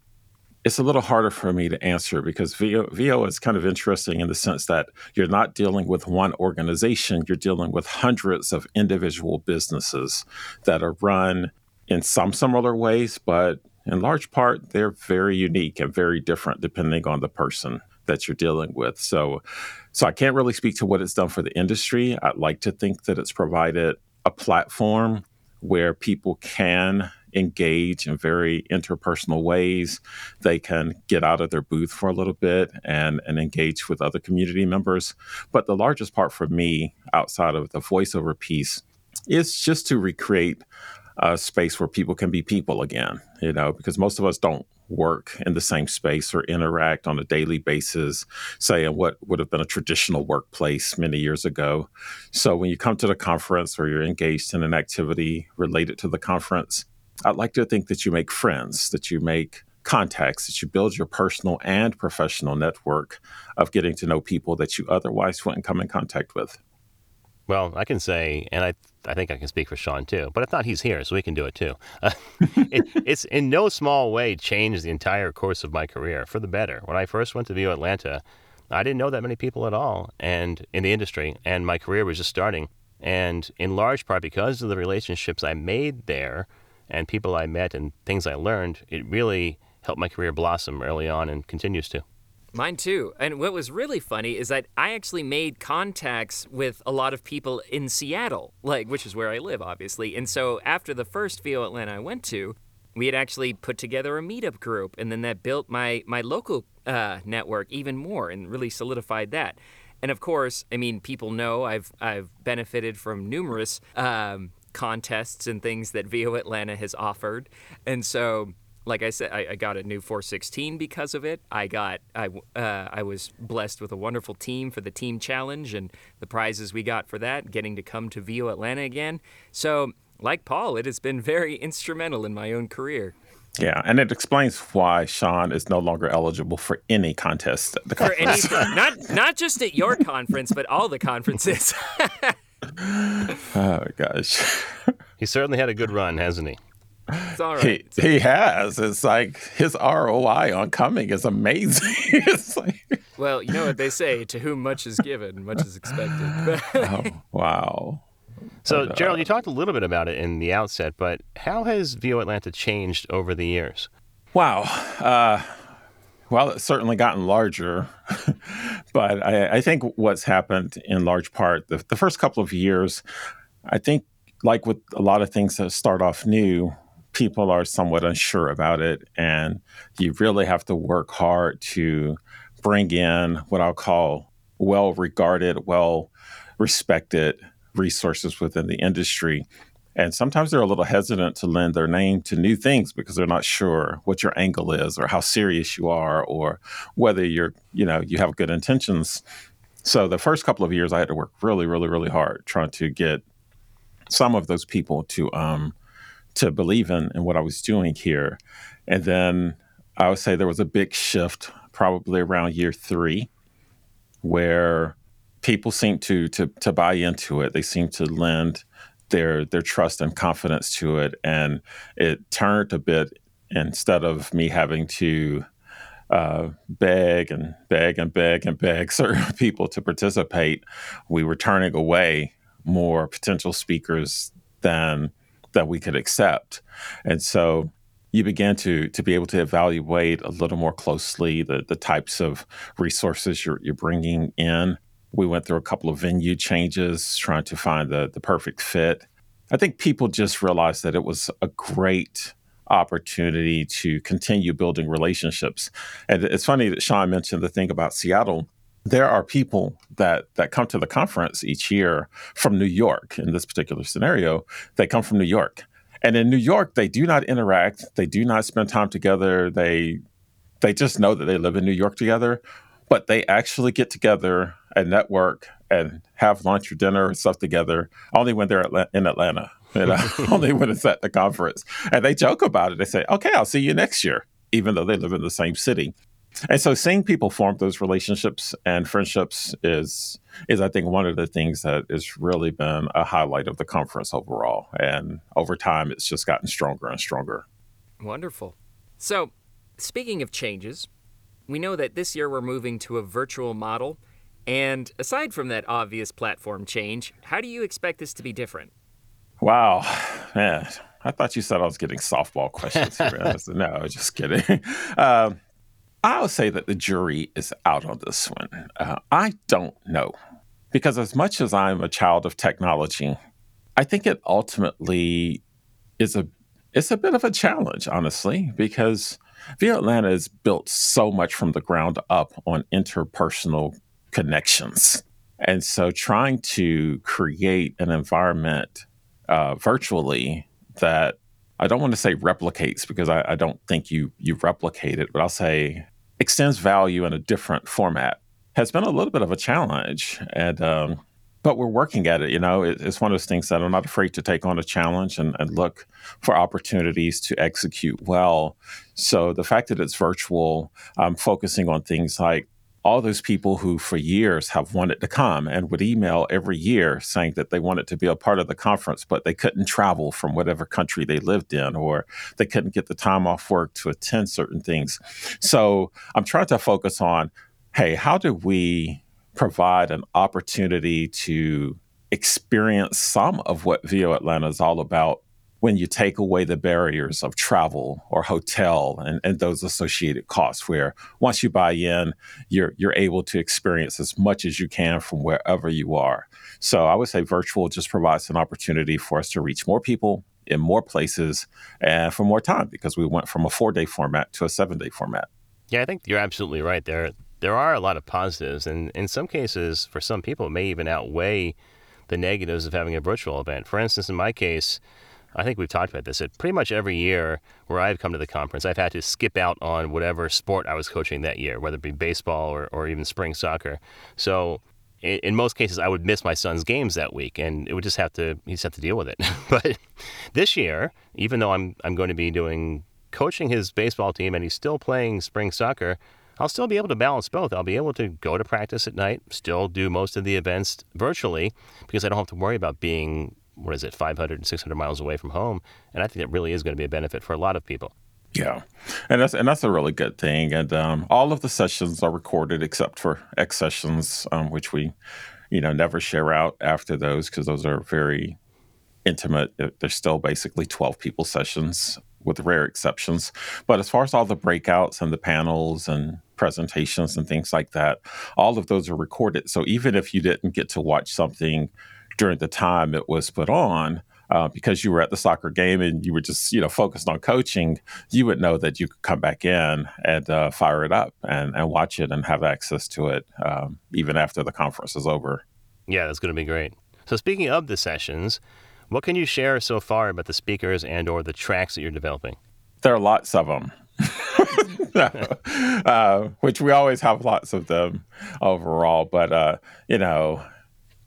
it's a little harder for me to answer because VO, VO is kind of interesting in the sense that you're not dealing with one organization, you're dealing with hundreds of individual businesses that are run in some similar ways, but in large part, they're very unique and very different depending on the person that you're dealing with. So, so I can't really speak to what it's done for the industry. I'd like to think that it's provided a platform where people can engage in very interpersonal ways. They can get out of their booth for a little bit and, and engage with other community members. But the largest part for me, outside of the voiceover piece, is just to recreate a space where people can be people again, you know, because most of us don't work in the same space or interact on a daily basis, say in what would have been a traditional workplace many years ago. So when you come to the conference or you're engaged in an activity related to the conference, I'd like to think that you make friends, that you make contacts, that you build your personal and professional network of getting to know people that you otherwise wouldn't come in contact with. Well, I can say, and I, I think I can speak for Sean too, but if not, he's here, so we can do it too. Uh, it, it's in no small way changed the entire course of my career for the better. When I first went to VO Atlanta, I didn't know that many people at all, and in the industry, and my career was just starting. And in large part because of the relationships I made there, and people I met and things I learned, it really helped my career blossom early on and continues to. Mine too. And what was really funny is that I actually made contacts with a lot of people in Seattle, like which is where I live, obviously. And so after the first VO Atlanta I went to, we had actually put together a meetup group, and then that built my my local uh, network even more and really solidified that. And of course, I mean, people know I've I've benefited from numerous um, contests and things that VO Atlanta has offered, and so like I said, I, I, got a new 416 because of it. I got I uh, I was blessed with a wonderful team for the team challenge and the prizes we got for that, getting to come to VO Atlanta again. So, like Paul, it has been very instrumental in my own career. Yeah, and it explains why Sean is no longer eligible for any contest. At the conference. For any, not not just at your conference, but all the conferences. oh gosh, he certainly had a good run, hasn't he? It's all right. He, he has. It's like his ROI on coming is amazing. it's like... Well, you know what they say: to whom much is given, much is expected. oh, wow. So, but, uh, Gerald, you talked a little bit about it in the outset, but how has VO Atlanta changed over the years? Wow. Uh, well, it's certainly gotten larger, but I, I, think what's happened in large part, the, the first couple of years, I think, like with a lot of things that start off new, people are somewhat unsure about it. And you really have to work hard to bring in what I'll call well regarded, well respected resources within the industry. And sometimes they're a little hesitant to lend their name to new things because they're not sure what your angle is or how serious you are or whether you're, you know, you have good intentions. So the first couple of years I had to work really, really, really hard trying to get some of those people to um, to believe in, in what I was doing here. And then I would say there was a big shift probably around year three where people seemed to to to buy into it. They seemed to lend their their trust and confidence to it. And it turned a bit instead of me having to uh, beg and beg and beg and beg certain people to participate, we were turning away more potential speakers than that we could accept. And so you began to to be able to evaluate a little more closely the the types of resources you're, you're bringing in. We went through a couple of venue changes, trying to find the the perfect fit. I think people just realized that it was a great opportunity to continue building relationships. And it's funny that Sean mentioned the thing about Seattle there are people that that come to the conference each year from New York in this particular scenario they come from New York. And in New York they do not interact they do not spend time together they they just know that they live in New York together but they actually get together and network and have lunch or dinner and stuff together only when they're in Atlanta you know only when it's at the conference. And they joke about it they say okay I'll see you next year even though they live in the same city and so seeing people form those relationships and friendships is is I think one of the things that has really been a highlight of the conference overall. And over time it's just gotten stronger and stronger. Wonderful. So speaking of changes, we know that this year we're moving to a virtual model. And aside from that obvious platform change, how do you expect this to be different? Wow, man. I thought you said I was getting softball questions here. I said, no, just kidding. Um, Uh, I'll say that the jury is out on this one. Uh, I don't know. Because as much as I'm a child of technology, I think it ultimately is a it's a bit of a challenge, honestly, because VO Atlanta is built so much from the ground up on interpersonal connections. And so trying to create an environment uh, virtually that I don't want to say replicates because I, I don't think you you replicate it, but I'll say extends value in a different format has been a little bit of a challenge. And um, but we're working at it. You know, it, it's one of those things that I'm not afraid to take on a challenge and, and, look for opportunities to execute well. So the fact that it's virtual, I'm focusing on things like all those people who for years have wanted to come and would email every year saying that they wanted to be a part of the conference, but they couldn't travel from whatever country they lived in, or they couldn't get the time off work to attend certain things. So I'm trying to focus on hey, how do we provide an opportunity to experience some of what VO Atlanta is all about when you take away the barriers of travel or hotel and, and those associated costs where once you buy in you're you're able to experience as much as you can from wherever you are. So i would say virtual just provides an opportunity for us to reach more people in more places and for more time because we went from a four day format to a seven day format. Yeah i think you're absolutely right. There there are a lot of positives and in some cases for some people it may even outweigh the negatives of having a virtual event. For instance in my case I think we've talked about this. That pretty much every year where I've come to the conference, I've had to skip out on whatever sport I was coaching that year, whether it be baseball or, or even spring soccer. So in, most cases, I would miss my son's games that week, and it would just have to he just have to deal with it. but this year, even though I'm I'm going to be doing coaching his baseball team and he's still playing spring soccer, I'll still be able to balance both. I'll be able to go to practice at night, still do most of the events virtually because I don't have to worry about being what is it, 500 and 600 miles away from home. And I think that really is going to be a benefit for a lot of people. Yeah, and that's and that's a really good thing. And um, all of the sessions are recorded except for X sessions, um, which we, you know, never share out after those because those are very intimate. They're still basically twelve people sessions with rare exceptions. But as far as all the breakouts and the panels and presentations and things like that, all of those are recorded. So even if you didn't get to watch something during the time it was put on, uh, because you were at the soccer game and you were just you know focused on coaching, you would know that you could come back in and uh, fire it up and, and watch it and have access to it um, even after the conference is over. Yeah, that's going to be great. So speaking of the sessions, what can you share so far about the speakers and or the tracks that you're developing? There are lots of them. uh, which we always have lots of them overall, but uh, you know,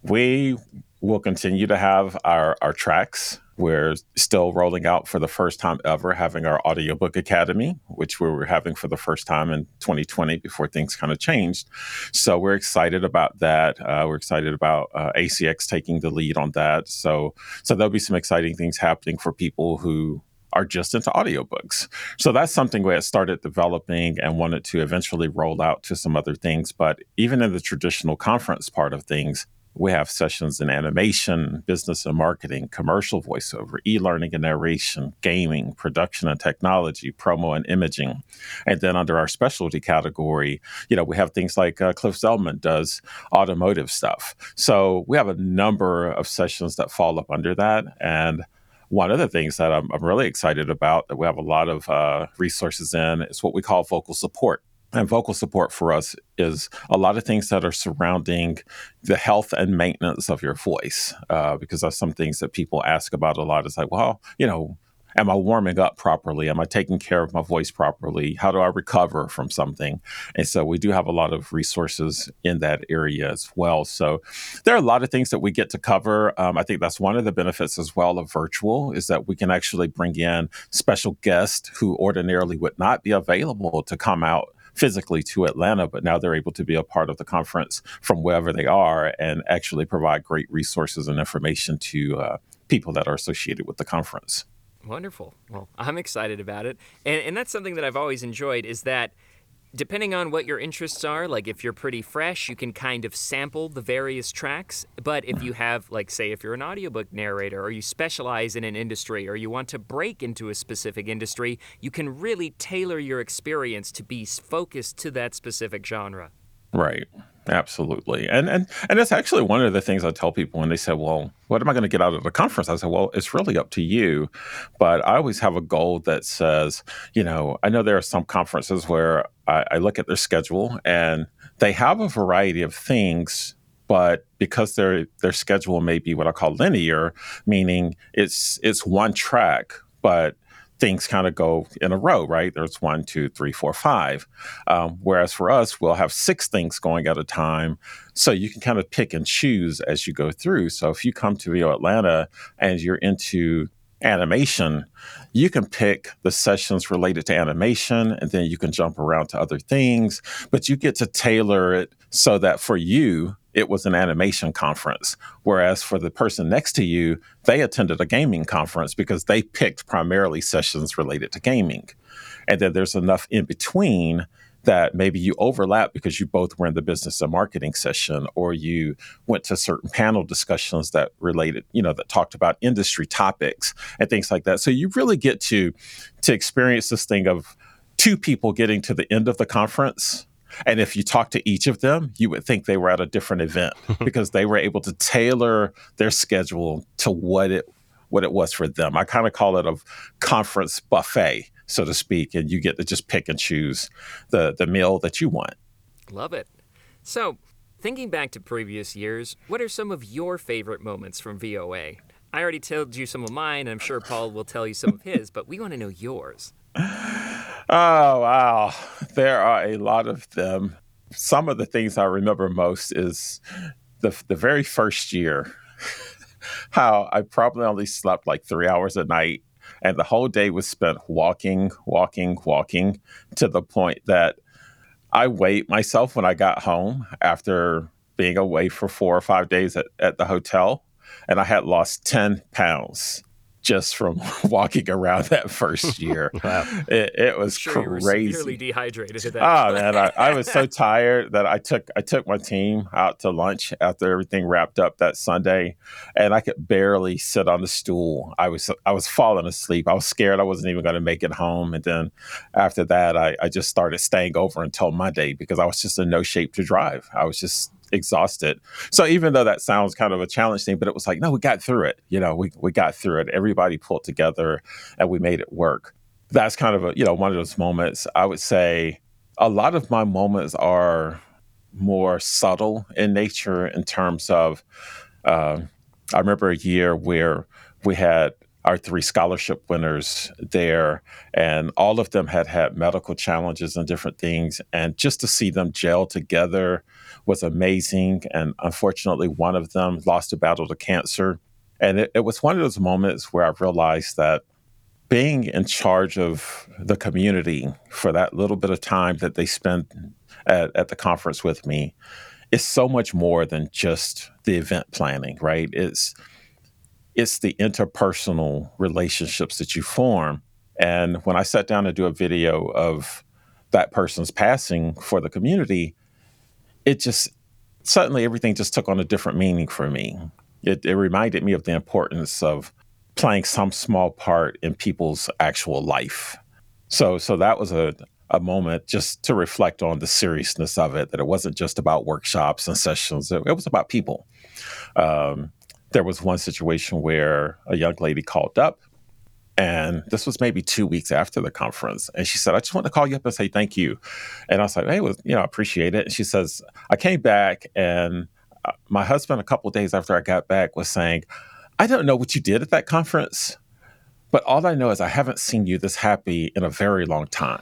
we We'll continue to have our, our tracks. We're still rolling out for the first time ever, having our audiobook academy, which we were having for the first time in 2020 before things kind of changed. So we're excited about that. Uh, we're excited about uh, ACX taking the lead on that. So so there'll be some exciting things happening for people who are just into audiobooks. So that's something we had started developing and wanted to eventually roll out to some other things. But even in the traditional conference part of things, we have sessions in animation, business and marketing, commercial voiceover, e learning and narration, gaming, production and technology, promo and imaging. And then under our specialty category, you know, we have things like uh, Cliff Zelman does automotive stuff. So we have a number of sessions that fall up under that. And one of the things that I'm, I'm really excited about that we have a lot of uh, resources in is what we call vocal support and vocal support for us is a lot of things that are surrounding the health and maintenance of your voice uh, because that's some things that people ask about a lot. It's like well you know am i warming up properly? Am i taking care of my voice properly? How do i recover from something? And so we do have a lot of resources in that area as well. So there are a lot of things that we get to cover. Um, i think that's one of the benefits as well of virtual is that we can actually bring in special guests who ordinarily would not be available to come out physically to Atlanta, but now they're able to be a part of the conference from wherever they are and actually provide great resources and information to uh, people that are associated with the conference. Wonderful. Well, I'm excited about it. And, and that's something that I've always enjoyed is that depending on what your interests are, like if you're pretty fresh, you can kind of sample the various tracks. But if you have, like, say, if you're an audiobook narrator or you specialize in an industry or you want to break into a specific industry, you can really tailor your experience to be focused to that specific genre. Right. Absolutely. And and and that's actually one of the things I tell people when they say, "Well, what am I going to get out of the conference?" I say, "Well, it's really up to you." But I always have a goal that says, you know, I know there are some conferences where I, I look at their schedule and they have a variety of things but because their their schedule may be what I call linear, meaning it's it's one track, but things kind of go in a row, right? There's one, two, three, four, five. Um, whereas for us, we'll have six things going at a time. So you can kind of pick and choose as you go through. So if you come to VO Atlanta and you're into animation, you can pick the sessions related to animation and then you can jump around to other things, but you get to tailor it so that for you, it was an animation conference. Whereas for the person next to you, they attended a gaming conference because they picked primarily sessions related to gaming. And then there's enough in between that maybe you overlap because you both were in the business and marketing session or you went to certain panel discussions that related you know that talked about industry topics and things like that so you really get to to experience this thing of two people getting to the end of the conference and if you talk to each of them, you would think they were at a different event because they were able to tailor their schedule to what it what it was for them. I kind of call it a conference buffet, so to speak, and you get to just pick and choose the the meal that you want. Love it. So, thinking back to previous years, what are some of your favorite moments from VOA? I already told you some of mine, and I'm sure Paul will tell you some of his, but we want to know yours. Oh, wow. There are a lot of them. Some of the things I remember most is the, the very first year, how I probably only slept like three hours a night. And the whole day was spent walking, walking, walking to the point that I weighed myself when I got home after being away for four or five days at, at the hotel. And I had lost 10 pounds just from walking around that first year. wow. it, it, was sure crazy. You severely dehydrated at that. Oh man, I, I, was so tired that I took I took my team out to lunch after everything wrapped up that Sunday, and I could barely sit on the stool. I was I was falling asleep. I was scared I wasn't even going to make it home, and then after that, I, I just started staying over until Monday because I was just in no shape to drive. I was just exhausted. So even though that sounds kind of a challenge thing, but it was like, no, we got through it. You know, we, we got through it. Everybody pulled together and we made it work. That's kind of a, you know, one of those moments. I would say a lot of my moments are more subtle in nature in terms of, uh, I remember a year where we had our three scholarship winners there, and all of them had had medical challenges and different things. And just to see them gel together was amazing. And unfortunately, one of them lost a battle to cancer. And it, it was one of those moments where I realized that being in charge of the community for that little bit of time that they spent at, at the conference with me is so much more than just the event planning, right? It's it's the interpersonal relationships that you form. And when I sat down to do a video of that person's passing for the community, it just suddenly everything just took on a different meaning for me. It, it reminded me of the importance of playing some small part in people's actual life. So, so that was a, a moment just to reflect on the seriousness of it, that it wasn't just about workshops and sessions, it, it was about people. Um, there was one situation where a young lady called up and this was maybe two weeks after the conference. And she said, I just want to call you up and say thank you. And I was like, hey, well, you know, I appreciate it. And she says, I came back and uh, my husband, a couple days after I got back, was saying, I don't know what you did at that conference, but all I know is I haven't seen you this happy in a very long time.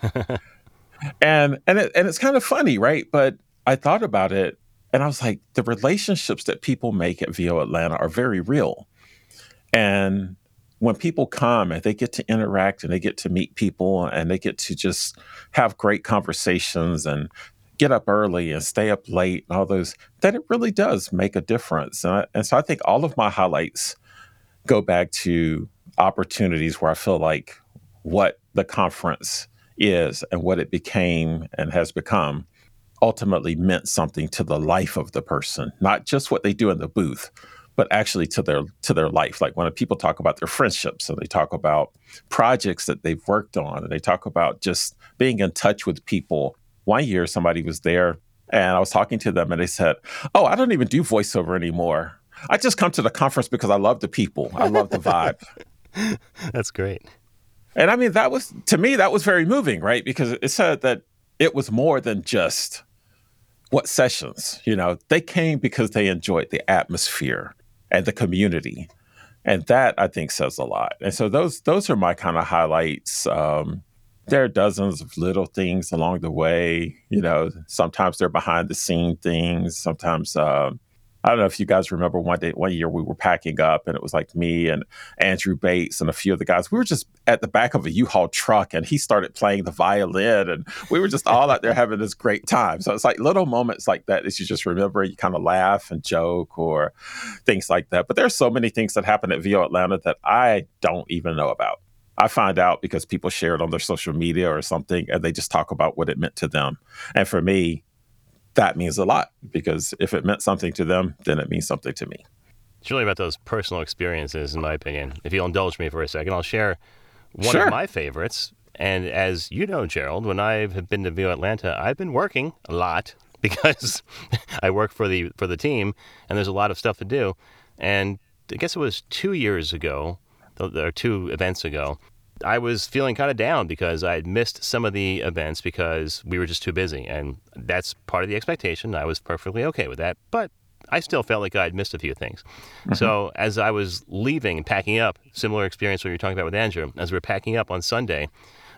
and and it, and it's kind of funny, right? But I thought about it and I was like, the relationships that people make at VO Atlanta are very real. And when people come and they get to interact and they get to meet people and they get to just have great conversations and get up early and stay up late and all those, that it really does make a difference. And, I, and so I think all of my highlights go back to opportunities where I feel like what the conference is and what it became and has become ultimately meant something to the life of the person, not just what they do in the booth, but actually to their to their life. Like when people talk about their friendships and they talk about projects that they've worked on and they talk about just being in touch with people. One year somebody was there and I was talking to them and they said, "Oh, I don't even do voiceover anymore. I just come to the conference because I love the people. I love the vibe." That's great. And I mean, that was to me that was very moving, right? Because it said that it was more than just what sessions. You know, they came because they enjoyed the atmosphere and the community, and that I think says a lot. And so those those are my kind of highlights. Um, there are dozens of little things along the way. You know, sometimes they're behind the scene things. Sometimes uh, I don't know if you guys remember one day, one year we were packing up and it was like me and Andrew Bates and a few of the guys. We were just at the back of a U-Haul truck and he started playing the violin and we were just all out there having this great time. So it's like little moments like that that you just remember. You kind of laugh and joke or things like that. But there's so many things that happen at VO Atlanta that I don't even know about. I find out because people share it on their social media or something and they just talk about what it meant to them. And for me, that means a lot because if it meant something to them, then it means something to me. It's really about those personal experiences, in my opinion. If you'll indulge me for a second, I'll share one sure. of my favorites. And as you know, Gerald, when I have been to VO Atlanta, I've been working a lot because I work for the for the team, and there's a lot of stuff to do. And I guess it was two years ago, or two events ago, I was feeling kind of down because I had missed some of the events because we were just too busy. And that's part of the expectation. I was perfectly okay with that. But I still felt like I'd missed a few things. Mm-hmm. So as I was leaving and packing up, similar experience what you're talking about with Andrew, as we were packing up on Sunday,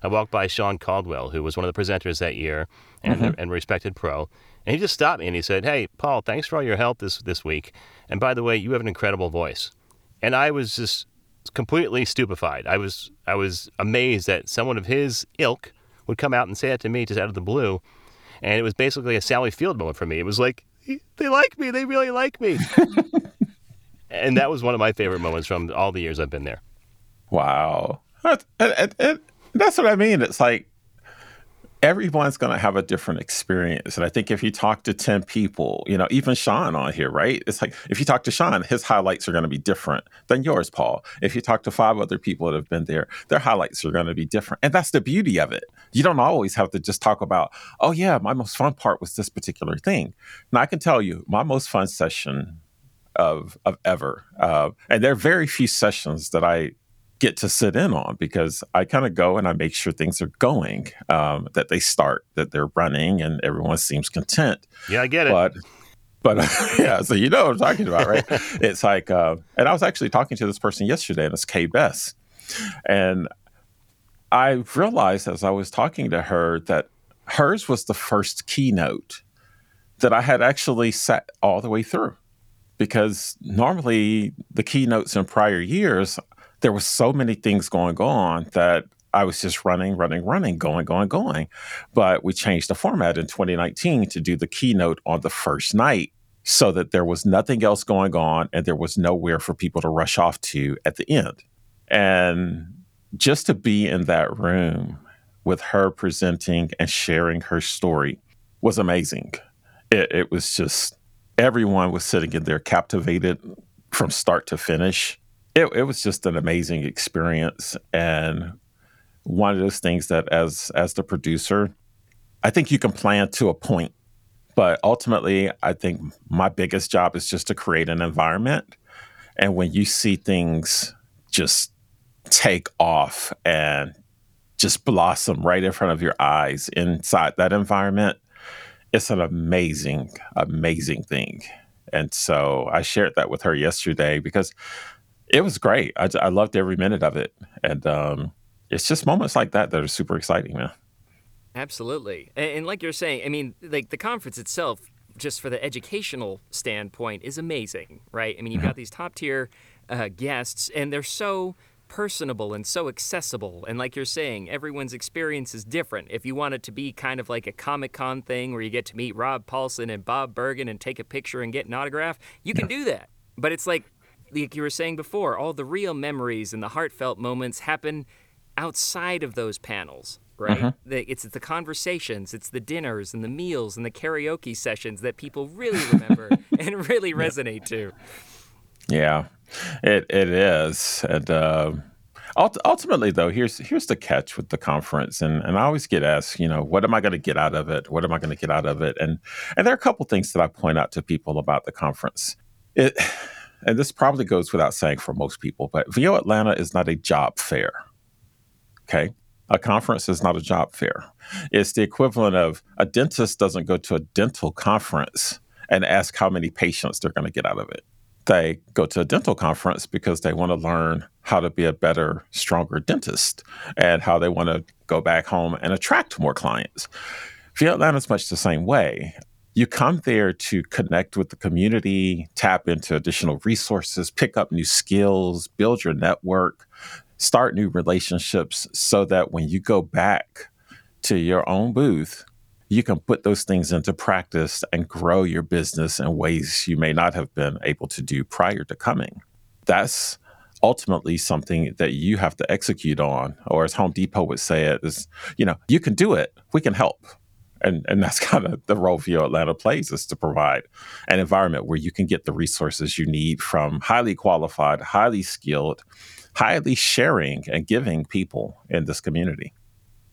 I walked by Sean Caldwell, who was one of the presenters that year and, mm-hmm. and respected pro. And he just stopped me and he said, Hey, Paul, thanks for all your help this, this week. And by the way, you have an incredible voice. And I was just completely stupefied. I was I was amazed that someone of his ilk would come out and say that to me just out of the blue, and it was basically a Sally Field moment for me. It was like they like me, they really like me, and that was one of my favorite moments from all the years I've been there. Wow, that's, that's what I mean. It's like everyone's going to have a different experience. And I think if you talk to 10 people, you know, even Sean on here, right? It's like if you talk to Sean, his highlights are going to be different than yours, Paul. If you talk to five other people that have been there, their highlights are going to be different. And that's the beauty of it. You don't always have to just talk about, oh, yeah, my most fun part was this particular thing. Now, I can tell you, my most fun session of, of ever, uh, and there are very few sessions that I get to sit in on because I kind of go and I make sure things are going, um, that they start, that they're running, and everyone seems content. Yeah, I get it. But but yeah, so you know what I'm talking about, right? it's like, uh, and I was actually talking to this person yesterday, and it's Kay Bess, and I realized as I was talking to her that hers was the first keynote that I had actually sat all the way through because normally the keynotes in prior years there was so many things going on that I was just running, running, running, going, going, going. But we changed the format in 2019 to do the keynote on the first night so that there was nothing else going on and there was nowhere for people to rush off to at the end. And just to be in that room with her presenting and sharing her story was amazing. It, it was just everyone was sitting in there captivated from start to finish it, it was just an amazing experience and one of those things that as as the producer i think you can plan to a point but ultimately i think my biggest job is just to create an environment. And when you see things just take off and just blossom right in front of your eyes inside that environment it's an amazing amazing thing. And so i shared that with her yesterday because it was great. I, I loved every minute of it, and um, it's just moments like that that are super exciting, man. Absolutely, and, and like you're saying, I mean, like the conference itself, just for the educational standpoint, is amazing, right? I mean, you've got mm-hmm. these top tier uh, guests, and they're so personable and so accessible. And like you're saying, everyone's experience is different. If you want it to be kind of like a Comic Con thing where you get to meet Rob Paulsen and Bob Bergen and take a picture and get an autograph, you can do that. But it's like like you were saying before, all the real memories and the heartfelt moments happen outside of those panels, right? Mhm. The, it's the conversations, it's the dinners and the meals and the karaoke sessions that people really remember and really resonate to. Yeah, it it is, and uh, ult- ultimately, though, here's here's the catch with the conference, and and I always get asked, you know, what am I going to get out of it? What am I going to get out of it? And and there are a couple things that I point out to people about the conference. It, and this probably goes without saying for most people, but VO Atlanta is not a job fair. Okay. A conference is not a job fair. It's the equivalent of a dentist doesn't go to a dental conference and ask how many patients they're going to get out of it. They go to a dental conference because they want to learn how to be a better, stronger dentist and how they want to go back home and attract more clients. VO Atlanta is much the same way. You come there to connect with the community, tap into additional resources, pick up new skills, build your network, start new relationships so that when you go back to your own booth, you can put those things into practice and grow your business in ways you may not have been able to do prior to coming. That's ultimately something that you have to execute on, or as Home Depot would say it, is you know, you can do it, we can help. And, and that's kind of the role VO Atlanta plays is to provide an environment where you can get the resources you need from highly qualified, highly skilled, highly sharing and giving people in this community.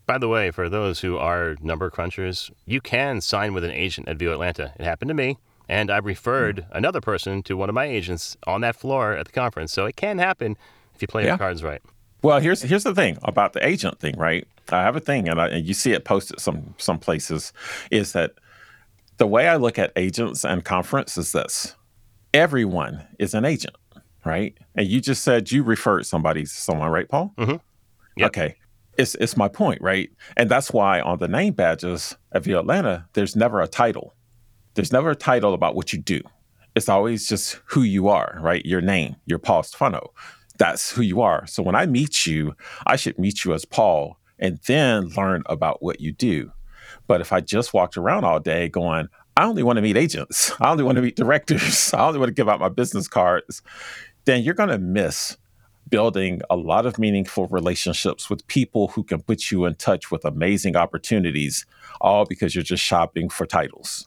By the way, for those who are number crunchers, you can sign with an agent at VO Atlanta. It happened to me, and I referred hmm. another person to one of my agents on that floor at the conference. So it can happen if you play Yeah. your cards right. Well, here's here's the thing about the agent thing, right? I have a thing, and, I, and you see it posted some some places, is that the way I look at agents and conference is this: everyone is an agent, right? And you just said you referred somebody to someone, right, Paul? Mm-hmm. Okay, it's it's my point, right? And that's why on the name badges at VO Atlanta, there's never a title. There's never a title about what you do. It's always just who you are, right? Your name, your Paul Stefano. That's who you are. So when I meet you, I should meet you as Paul and then learn about what you do. But if I just walked around all day going, I only want to meet agents, I only want to meet directors, I only want to give out my business cards, then you're going to miss building a lot of meaningful relationships with people who can put you in touch with amazing opportunities, all because you're just shopping for titles.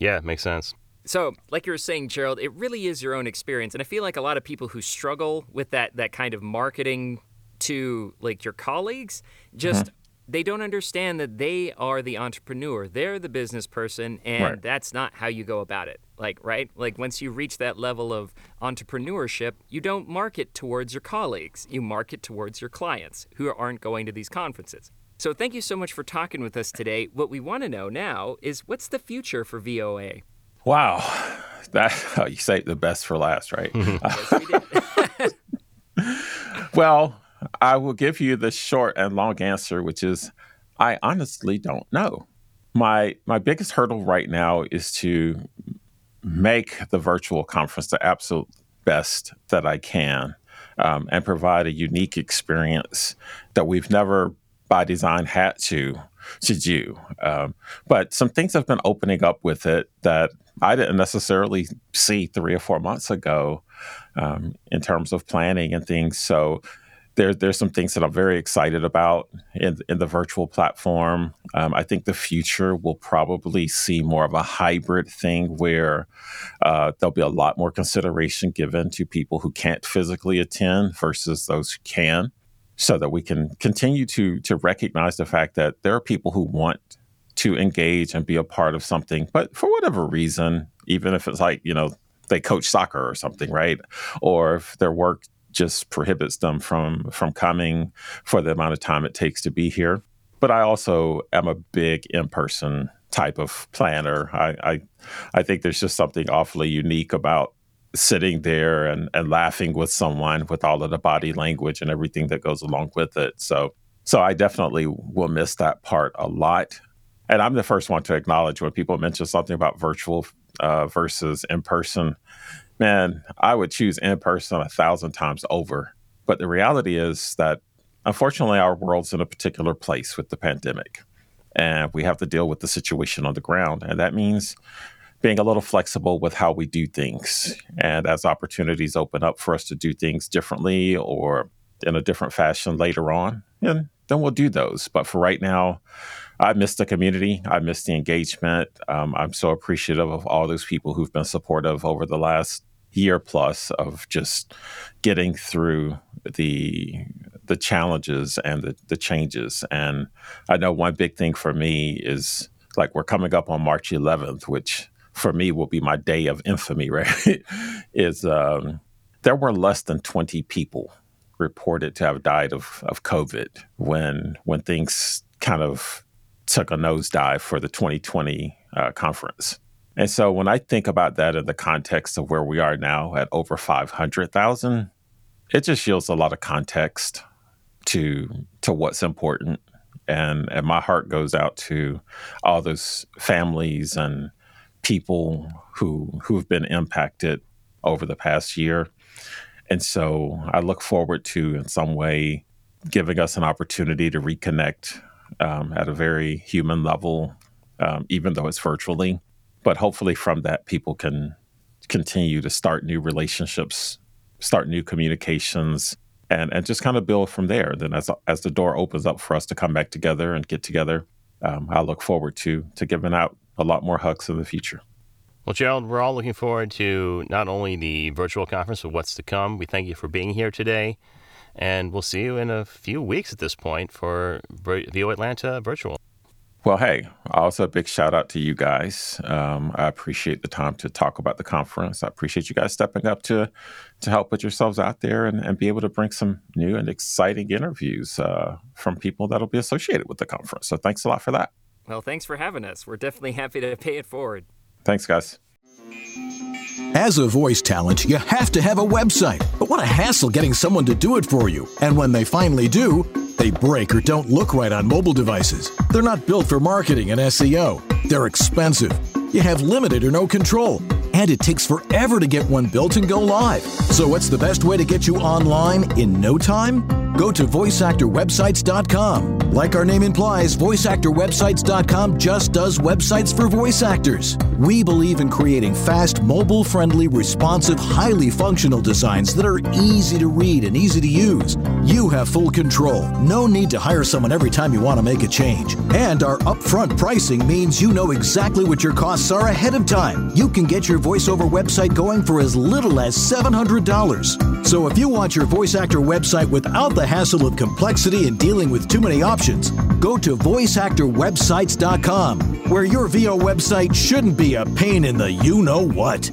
Yeah, makes sense. So, like you were saying, Gerald, it really is your own experience, and I feel like a lot of people who struggle with that that kind of marketing to like your colleagues just mm-hmm. they don't understand that they are the entrepreneur, they're the business person, and Right. that's not how you go about it. Like, right? Like once you reach that level of entrepreneurship, you don't market towards your colleagues, you market towards your clients who aren't going to these conferences. So, thank you so much for talking with us today. What we want to know now is what's the future for VOA? Wow. That oh, you saved the best for last, right? well, I will give you the short and long answer, which is I honestly don't know. My my biggest hurdle right now is to make the virtual conference the absolute best that I can um, and provide a unique experience that we've never by design had to to do. Um, but some things have been opening up with it that I didn't necessarily see three or four months ago um, in terms of planning and things. So there, there's some things that I'm very excited about in, in the virtual platform. Um, I think the future will probably see more of a hybrid thing where uh, there'll be a lot more consideration given to people who can't physically attend versus those who can, so that we can continue to to recognize the fact that there are people who want to engage and be a part of something, but for whatever reason, even if it's like you know they coach soccer or something, right, or if their work just prohibits them from from coming for the amount of time it takes to be here. But I also am a big in person type of planner. I, I I think there's just something awfully unique about sitting there and, and laughing with someone with all of the body language and everything that goes along with it. So so I definitely will miss that part a lot. And I'm the first one to acknowledge when people mention something about virtual uh, versus in person man, I would choose in person a thousand times over. But the reality is that unfortunately, our world's in a particular place with the pandemic, and we have to deal with the situation on the ground. And that means being a little flexible with how we do things. And as opportunities open up for us to do things differently or in a different fashion later on, and then we'll do those. But for right now, I miss the community. I miss the engagement. Um, I'm so appreciative of all those people who've been supportive over the last year plus of just getting through the the challenges and the, the changes. And I know one big thing for me is like we're coming up on March 11th, which for me will be my day of infamy. Right? is um, there were less than 20 people reported to have died of, of COVID when when things kind of took a nosedive for the 2020 uh, conference. And so when I think about that in the context of where we are now at over 500,000, it just yields a lot of context to to what's important. And and my heart goes out to all those families and people who who've been impacted over the past year. And so I look forward to in some way giving us an opportunity to reconnect um, at a very human level, um, even though it's virtually. But hopefully, from that, people can continue to start new relationships, start new communications, and and just kind of build from there. Then, as as the door opens up for us to come back together and get together, um, I look forward to to giving out a lot more hugs in the future. Well, Gerald, we're all looking forward to not only the virtual conference, but what's to come. We thank you for being here today. And we'll see you in a few weeks at this point for VO Atlanta Virtual. Well, hey, also a big shout out to you guys. Um, I appreciate the time to talk about the conference. I appreciate you guys stepping up to to help put yourselves out there and, and be able to bring some new and exciting interviews uh, from people that'll be associated with the conference. So thanks a lot for that. Well, thanks for having us. We're definitely happy to pay it forward. Thanks, guys. As a voice talent, you have to have a website. But what a hassle getting someone to do it for you. And when they finally do, they break or don't look right on mobile devices. They're not built for marketing and SEO. They're expensive. You have limited or no control. And it takes forever to get one built and go live. So, what's the best way to get you online in no time? Go to voiceactorwebsites.com. Like our name implies, voiceactorwebsites.com just does websites for voice actors. We believe in creating fast, mobile friendly, responsive, highly functional designs that are easy to read and easy to use. You have full control. No need to hire someone every time you want to make a change. And our upfront pricing means you know exactly what your costs are ahead of time. You can get your voiceover website going for as little as $700. So if you want your voice actor website without the hassle of complexity and dealing with too many options, go to voiceactorwebsites.com, where your VO website shouldn't be a pain in the you know what.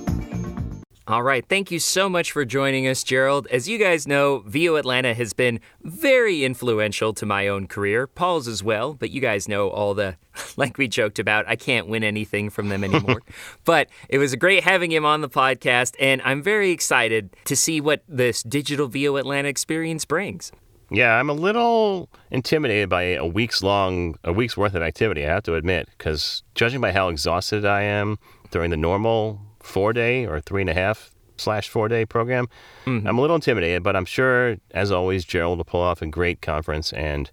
All right. Thank you so much for joining us, Gerald. As you guys know, VO Atlanta has been very influential to my own career, Paul's as well, but you guys know all the, like we joked about, I can't win anything from them anymore. but it was great having him on the podcast, and I'm very excited to see what this digital VO Atlanta experience brings. Yeah, I'm a little intimidated by a week's long, a week's worth of activity, I have to admit, because judging by how exhausted I am during the normal four day or three and a half slash four day program. Mm-hmm. I'm a little intimidated, but I'm sure, as always, Gerald will pull off a great conference. And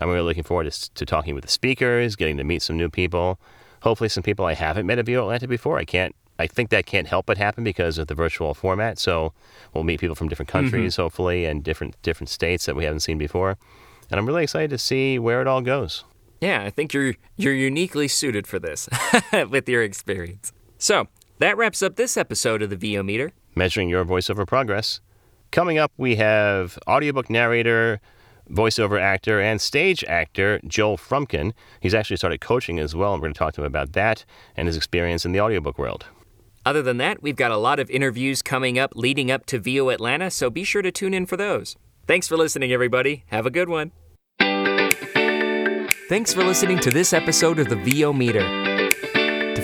I'm really looking forward to, to talking with the speakers, getting to meet some new people. Hopefully, some people I haven't met at VO Atlanta before. I can't. I think that can't help but happen because of the virtual format. So we'll meet people from different mm-hmm. countries, mm-hmm. hopefully, and different different states that we haven't seen before. And I'm really excited to see where it all goes. Yeah, I think you're you're uniquely suited for this with your experience. So, that wraps up this episode of the VO Meter. Measuring your voiceover progress. Coming up, we have audiobook narrator, voiceover actor, and stage actor Joel Frumkin. He's actually started coaching as well, and we're going to talk to him about that and his experience in the audiobook world. Other than that, we've got a lot of interviews coming up leading up to VO Atlanta, so be sure to tune in for those. Thanks for listening, everybody. Have a good one. Thanks for listening to this episode of the VO Meter.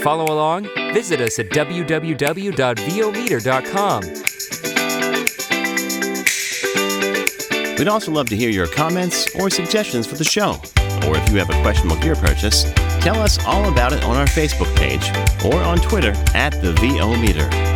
Follow along, visit us at www.vometer.com. We'd also love to hear your comments or suggestions for the show. Or if you have a questionable gear purchase, tell us all about it on our Facebook page or on Twitter at the VO Meter.